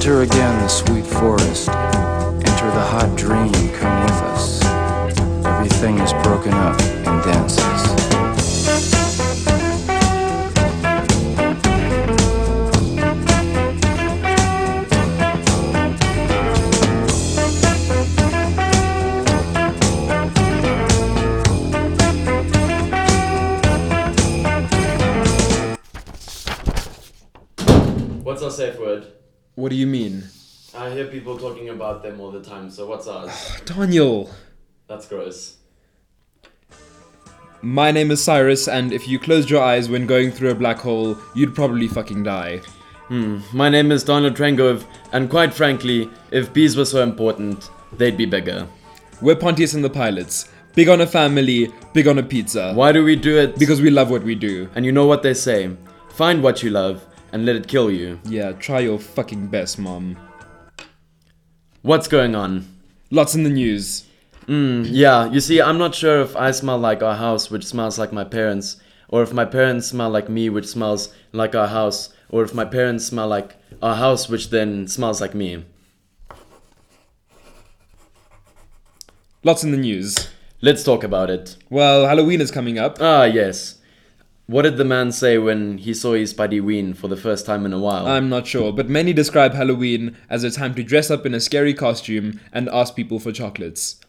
Enter again the sweet forest. Enter the hot dream, come with us. Everything is broken up and dances. What's our safe word? What do you mean? I hear people talking about them all the time, so what's ours? Daniel! That's gross. My name is Cyrus, and if you closed your eyes when going through a black hole, you'd probably fucking die. Hmm. My name is Donald Trengove, and quite frankly, if bees were so important, they'd be bigger. We're Pontius and the Pilots. Big on a family, big on a pizza. Why do we do it? Because we love what we do. And you know what they say find what you love and let it kill you. Yeah, try your fucking best, mom. What's going on? Lots in the news. Mm, yeah, you see, I'm not sure if I smell like our house, which smells like my parents, or if my parents smell like me, which smells like our house, or if my parents smell like our house, which then smells like me. Lots in the news. Let's talk about it. Well, Halloween is coming up. Ah, yes. What did the man say when he saw his buddy Ween for the first time in a while? I'm not sure, but many describe Halloween as a time to dress up in a scary costume and ask people for chocolates.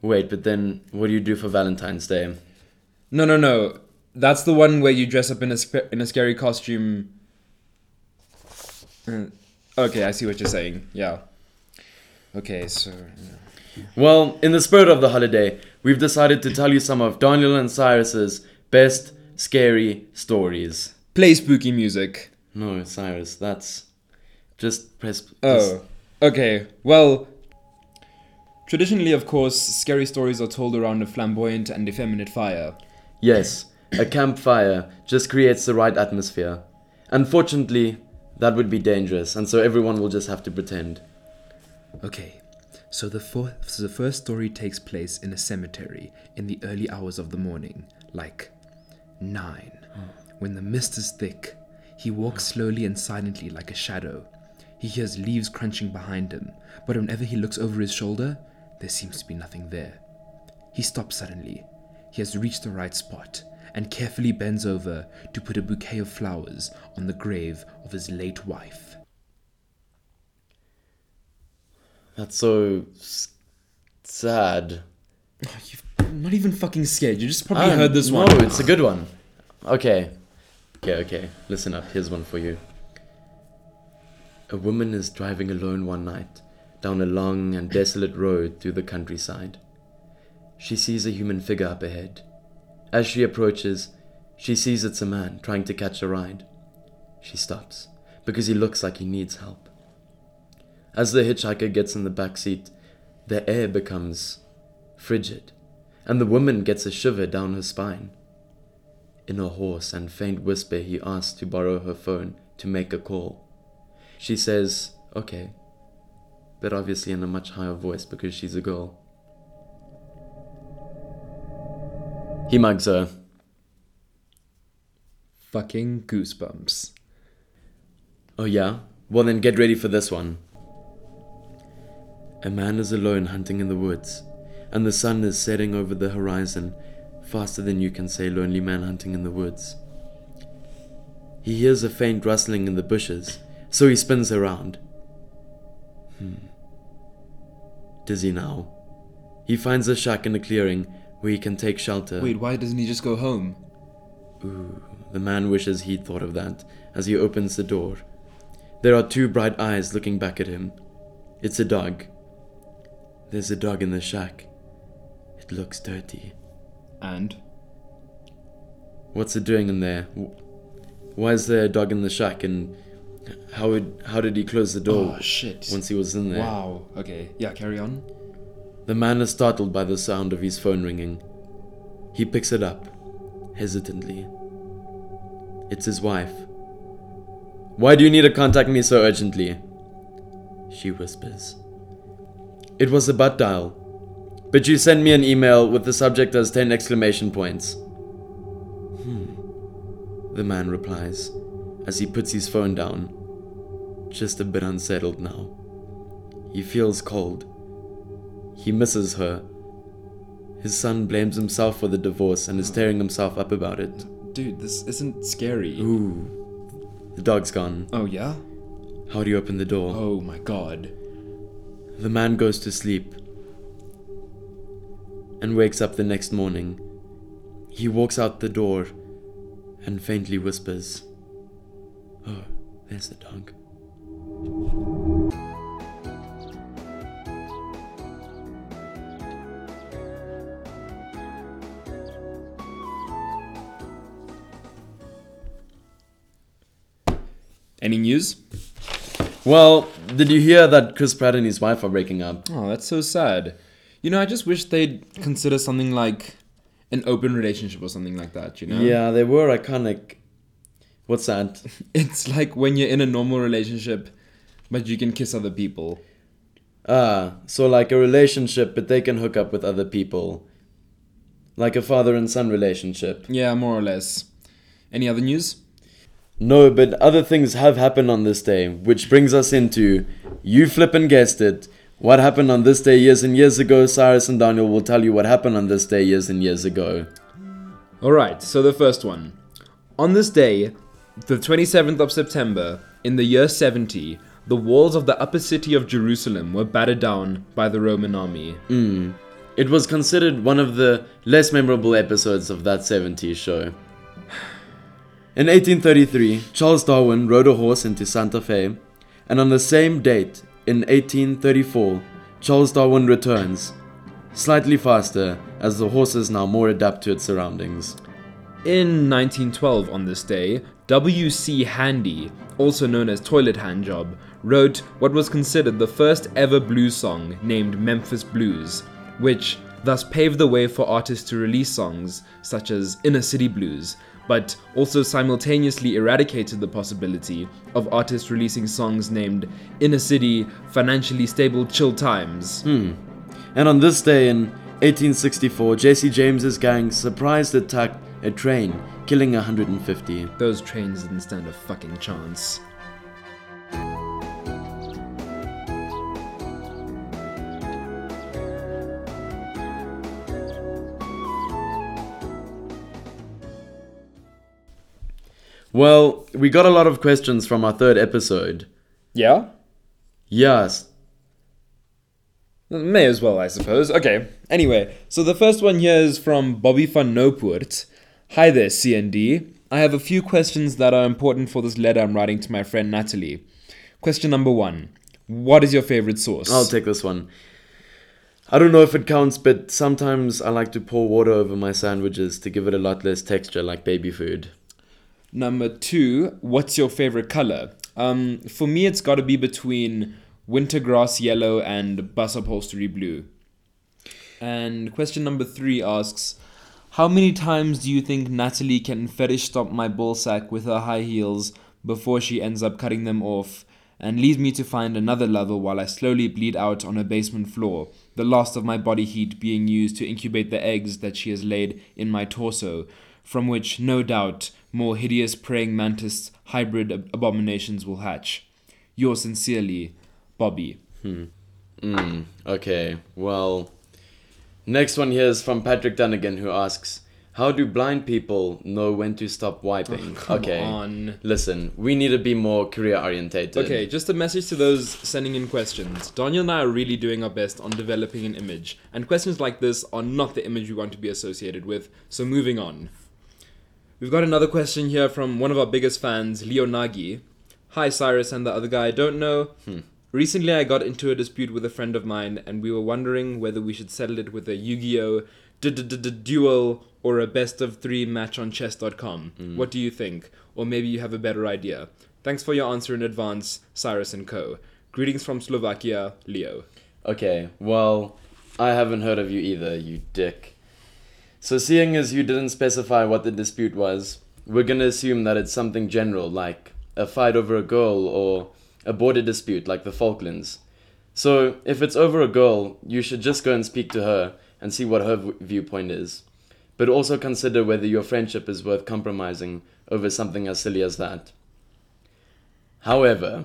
Wait, but then what do you do for Valentine's Day? No, no, no. That's the one where you dress up in a sp- in a scary costume. Uh, Okay, I see what you're saying. Yeah. Okay, so Well, in the spirit of the holiday, we've decided to tell you some of Daniel and Cyrus's best scary stories. play spooky music. No, Cyrus, that's just press. Oh, okay. Well, traditionally, of course, scary stories are told around a flamboyant and effeminate fire. Yes, a campfire just creates the right atmosphere. Unfortunately, that would be dangerous, and so everyone will just have to pretend. Okay, so the, fourth, so the first story takes place in a cemetery in the early hours of the morning, like nine. Hmm. When the mist is thick, he walks hmm. slowly and silently like a shadow. He hears leaves crunching behind him, but whenever he looks over his shoulder, there seems to be nothing there. He stops suddenly. He has reached the right spot and carefully bends over to put a bouquet of flowers on the grave of his late wife. That's so sad. You've not even fucking scared. You just probably Ah, heard this one. no, it's a good one. Okay. Okay, okay. Listen up. Here's one for you. A woman is driving alone one night down a long and desolate road through the countryside. She sees a human figure up ahead. As she approaches, she sees it's a man trying to catch a ride. She stops because he looks like he needs help. As the hitchhiker gets in the back seat, the air becomes frigid, and the woman gets a shiver down her spine. In a hoarse and faint whisper, he asks to borrow her phone to make a call. She says, okay, but obviously in a much higher voice because she's a girl. He mugs her. Fucking goosebumps. Oh, yeah? Well, then get ready for this one. A man is alone hunting in the woods, and the sun is setting over the horizon faster than you can say lonely man hunting in the woods. He hears a faint rustling in the bushes, so he spins around. Hmm. Dizzy now. He finds a shack in a clearing where he can take shelter. Wait, why doesn't he just go home? Ooh, the man wishes he'd thought of that as he opens the door. There are two bright eyes looking back at him. It's a dog. There's a dog in the shack. It looks dirty. And? What's it doing in there? Wh- Why is there a dog in the shack and how would, how did he close the door Oh, shit. once he was in there? Wow. Okay. Yeah, carry on. The man is startled by the sound of his phone ringing. He picks it up, hesitantly. It's his wife. Why do you need to contact me so urgently? She whispers. It was a butt dial. But you sent me an email with the subject as 10 exclamation points. Hmm. The man replies as he puts his phone down. just a bit unsettled now. He feels cold. He misses her. His son blames himself for the divorce and is tearing himself up about it. Dude, this isn't scary. Ooh. The dog's gone. Oh, yeah? How do you open the door? Oh my god. The man goes to sleep and wakes up the next morning. He walks out the door and faintly whispers, Oh, there's the dog. Any news? Well, did you hear that Chris Pratt and his wife are breaking up? Oh, that's so sad. You know, I just wish they'd consider something like an open relationship or something like that, you know? Yeah, they were iconic. What's that? It's like when you're in a normal relationship, but you can kiss other people. Ah, so like a relationship, but they can hook up with other people. Like a father and son relationship. Yeah, more or less. Any other news? No, but other things have happened on this day, which brings us into you flippin' guessed it. What happened on this day years and years ago? Cyrus and Daniel will tell you what happened on this day years and years ago. Alright, so the first one. On this day, the 27th of September, in the year 70, the walls of the upper city of Jerusalem were battered down by the Roman army. Mm. It was considered one of the less memorable episodes of that 70s show. In 1833, Charles Darwin rode a horse into Santa Fe, and on the same date, in 1834, Charles Darwin returns, slightly faster as the horse is now more adapt to its surroundings. In 1912, on this day, W.C. Handy, also known as Toilet Handjob, wrote what was considered the first ever blues song named Memphis Blues, which thus paved the way for artists to release songs such as Inner City Blues, but also simultaneously eradicated the possibility of artists releasing songs named Inner City Financially Stable Chill Times. Hmm. And on this day in 1864, Jesse James's gang surprised attacked a train, killing 150. Those trains didn't stand a fucking chance. Well, we got a lot of questions from our third episode. Yeah? Yes, May as well, I suppose. Okay. Anyway, so the first one here is from Bobby van Nopoort. Hi there, CND. I have a few questions that are important for this letter I'm writing to my friend Natalie. Question number one What is your favorite sauce? I'll take this one. I don't know if it counts, but sometimes I like to pour water over my sandwiches to give it a lot less texture, like baby food. Number two, what's your favorite color? Um, for me, it's got to be between wintergrass yellow and bus upholstery blue. And question number three asks, how many times do you think Natalie can fetish stop my ball sack with her high heels before she ends up cutting them off and leaves me to find another lover while I slowly bleed out on her basement floor, the last of my body heat being used to incubate the eggs that she has laid in my torso, from which, no doubt, more hideous praying mantis hybrid ab- abominations will hatch. Yours sincerely, Bobby. Mm, okay, well. Next one here is from Patrick Dunnigan who asks How do blind people know when to stop wiping? come okay. on. Listen, we need to be more career orientated. Okay, just a message to those sending in questions. Daniel and I are really doing our best on developing an image, and questions like this are not the image we want to be associated with, so moving on. We've got another question here from one of our biggest fans, Leo Nagi. Hi, Cyrus and the other guy I don't know. Hmm. Recently, I got into a dispute with a friend of mine, and we were wondering whether we should settle it with a Yu Gi Oh! duel or a best of three match on chess.com. Hmm. What do you think? Or maybe you have a better idea. Thanks for your answer in advance, Cyrus and Co. Greetings from Slovakia, Leo. Okay, well, I haven't heard of you either, you dick. So, seeing as you didn't specify what the dispute was, we're gonna assume that it's something general, like a fight over a girl or a border dispute, like the Falklands. So, if it's over a girl, you should just go and speak to her and see what her v- viewpoint is. But also consider whether your friendship is worth compromising over something as silly as that. However,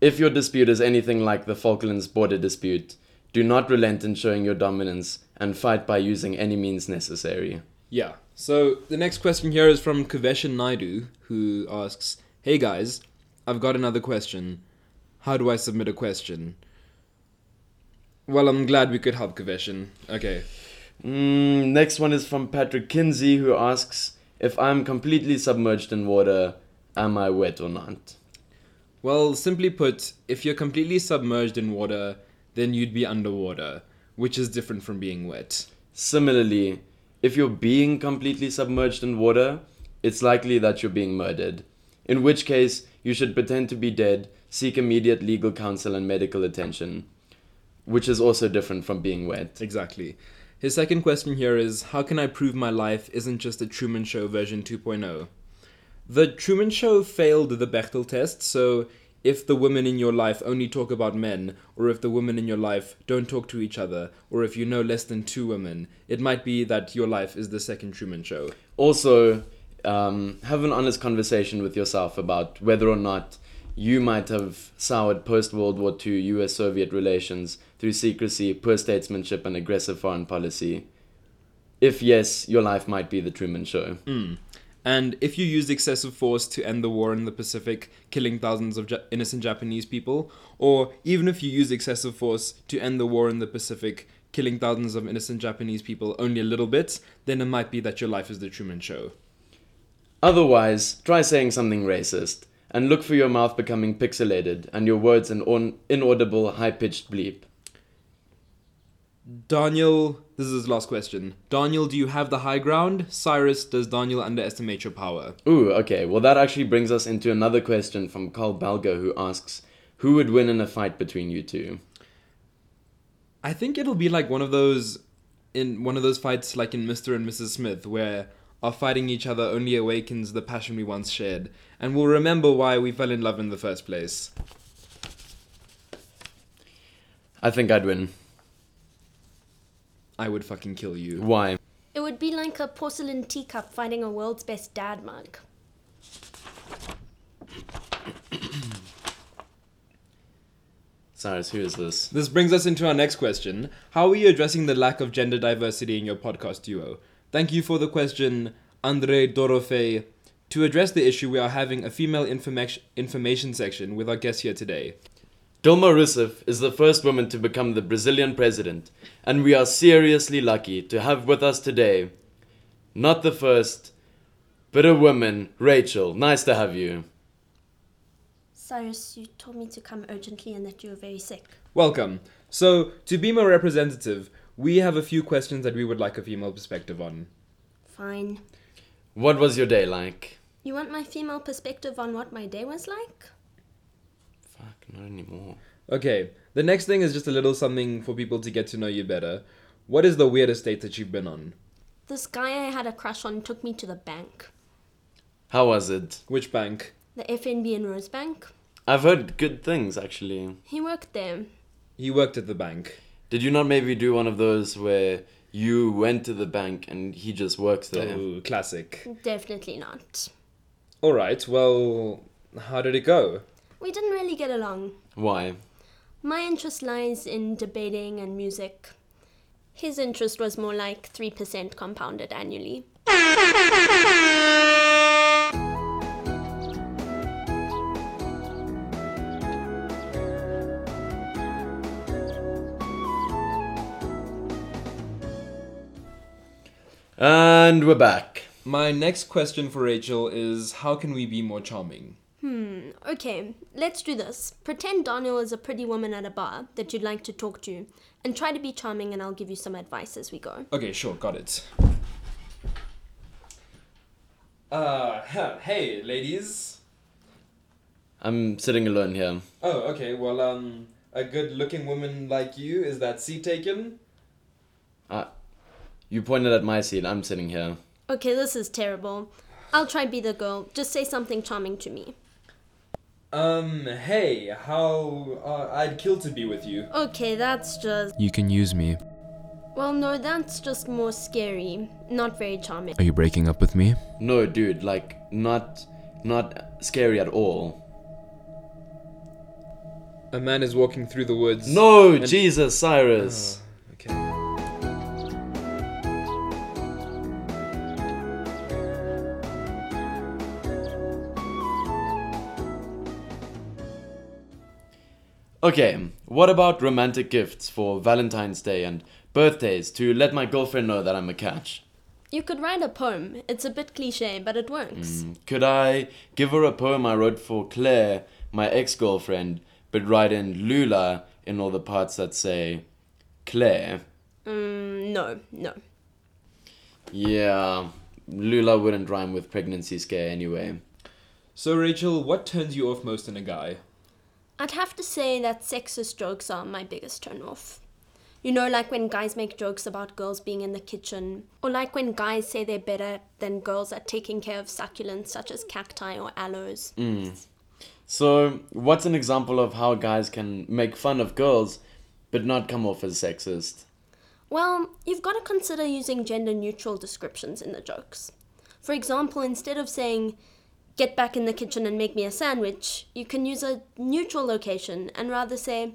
If your dispute is anything like the Falklands border dispute, do not relent in showing your dominance and fight by using any means necessary. Yeah. So the next question here is from Kaveshan Naidu, who asks, "Hey guys, I've got another question. How do I submit a question?" Well, I'm glad we could help Kaveshan. Okay. Mm, next one is from Patrick Kinsey, who asks if I'm completely submerged in water, am I wet or not? Well, simply put, if you're completely submerged in water, then you'd be underwater, which is different from being wet. Similarly, if you're being completely submerged in water, it's likely that you're being murdered. In which case, you should pretend to be dead, seek immediate legal counsel and medical attention, which is also different from being wet. Exactly. His second question here is How can I prove my life isn't just a Truman Show version 2.0? The Truman Show failed the Bechdel test, so if the women in your life only talk about men, or if the women in your life don't talk to each other, or if you know less than two women, it might be that your life is the second Truman Show. Also, um, have an honest conversation with yourself about whether or not you might have soured post World War II US Soviet relations through secrecy, poor statesmanship, and aggressive foreign policy. If yes, your life might be the Truman Show. And if you used excessive force to end the war in the Pacific, killing thousands of ja- innocent Japanese people, or even if you used excessive force to end the war in the Pacific, killing thousands of innocent Japanese people only a little bit, then it might be that your life is the Truman Show. Otherwise, try saying something racist, and look for your mouth becoming pixelated and your words an on- inaudible, high pitched bleep. Daniel, this is his last question. Daniel, do you have the high ground? Cyrus, does Daniel underestimate your power? Ooh, okay, well, that actually brings us into another question from Carl Balga, who asks Who would win in a fight between you two? I think it'll be like one of those in one of those fights like in Mr. and Mrs. Smith where our fighting each other only awakens the passion we once shared and we'll remember why we fell in love in the first place. I think I'd win. I would fucking kill you. Why? It would be like a porcelain teacup fighting a world's best dad mug. Cyrus, who is this? This brings us into our next question. How are you addressing the lack of gender diversity in your podcast duo? Thank you for the question, Andre Dorofe. To address the issue, we are having a female information information section with our guest here today. Dilma Rousseff is the first woman to become the Brazilian president, and we are seriously lucky to have with us today not the first, but a woman, Rachel. Nice to have you. Cyrus, you told me to come urgently and that you were very sick. Welcome. So, to be more representative, we have a few questions that we would like a female perspective on. Fine. What was your day like? You want my female perspective on what my day was like? Fuck, not anymore. Okay, the next thing is just a little something for people to get to know you better. What is the weirdest date that you've been on? This guy I had a crush on took me to the bank. How was it? Which bank? The FNB in Rosebank. I've heard good things, actually. He worked there. He worked at the bank. Did you not maybe do one of those where you went to the bank and he just works there? Oh, classic. Definitely not. Alright, well, how did it go? We didn't really get along. Why? My interest lies in debating and music. His interest was more like 3% compounded annually. And we're back. My next question for Rachel is how can we be more charming? Okay, let's do this. Pretend Daniel is a pretty woman at a bar that you'd like to talk to, and try to be charming, and I'll give you some advice as we go. Okay, sure, got it. Uh, hey, ladies. I'm sitting alone here. Oh, okay, well, um, a good looking woman like you, is that seat taken? Uh, you pointed at my seat. I'm sitting here. Okay, this is terrible. I'll try be the girl. Just say something charming to me. Um, hey, how, uh, I'd kill to be with you. Okay, that's just. You can use me. Well, no, that's just more scary. Not very charming. Are you breaking up with me? No, dude, like not not scary at all. A man is walking through the woods. No, And- Jesus, Cyrus. Oh, okay. Okay, what about romantic gifts for Valentine's Day and birthdays to let my girlfriend know that I'm a catch? You could write a poem. It's a bit cliche, but it works. Could I give her a poem I wrote for Claire, my ex girlfriend, but write in Lula in all the parts that say Claire? Mm, no, no. Yeah, Lula wouldn't rhyme with pregnancy scare anyway. So, Rachel, what turns you off most in a guy? I'd have to say that sexist jokes are my biggest turn off. You know, like when guys make jokes about girls being in the kitchen, or like when guys say they're better than girls at taking care of succulents such as cacti or aloes. Mm. So, what's an example of how guys can make fun of girls but not come off as sexist? Well, you've got to consider using gender neutral descriptions in the jokes. For example, instead of saying, get back in the kitchen and make me a sandwich, you can use a neutral location and rather say,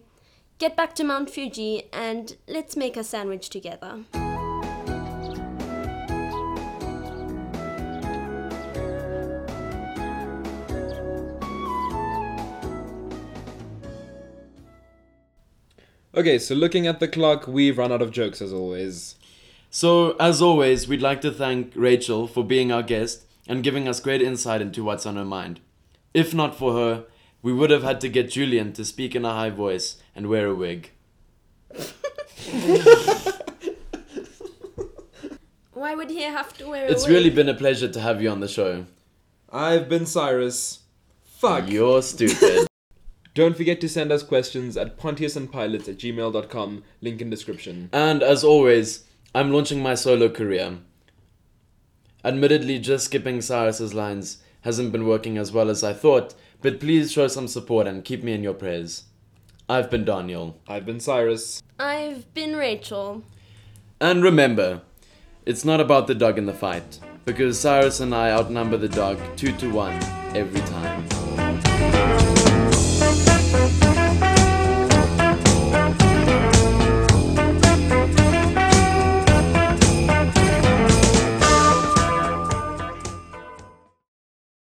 get back to Mount Fuji and let's make a sandwich together. Okay, so looking at the clock, we've run out of jokes as always. So, as always, we'd like to thank Rachel for being our guest and giving us great insight into what's on her mind. If not for her, we would have had to get Julian to speak in a high voice and wear a wig. Why would he have to wear a It's wig? really been a pleasure to have you on the show. I've been Cyrus. Fuck. You're stupid. Don't forget to send us questions at pontiusandpilots at gmail.com, link in description. and as always, I'm launching my solo career. Admittedly, just skipping Cyrus's lines hasn't been working as well as I thought, but please show some support and keep me in your prayers. I've been Daniel. I've been Cyrus. I've been Rachel. And remember, it's not about the dog in the fight, because Cyrus and I outnumber the dog two to one every time.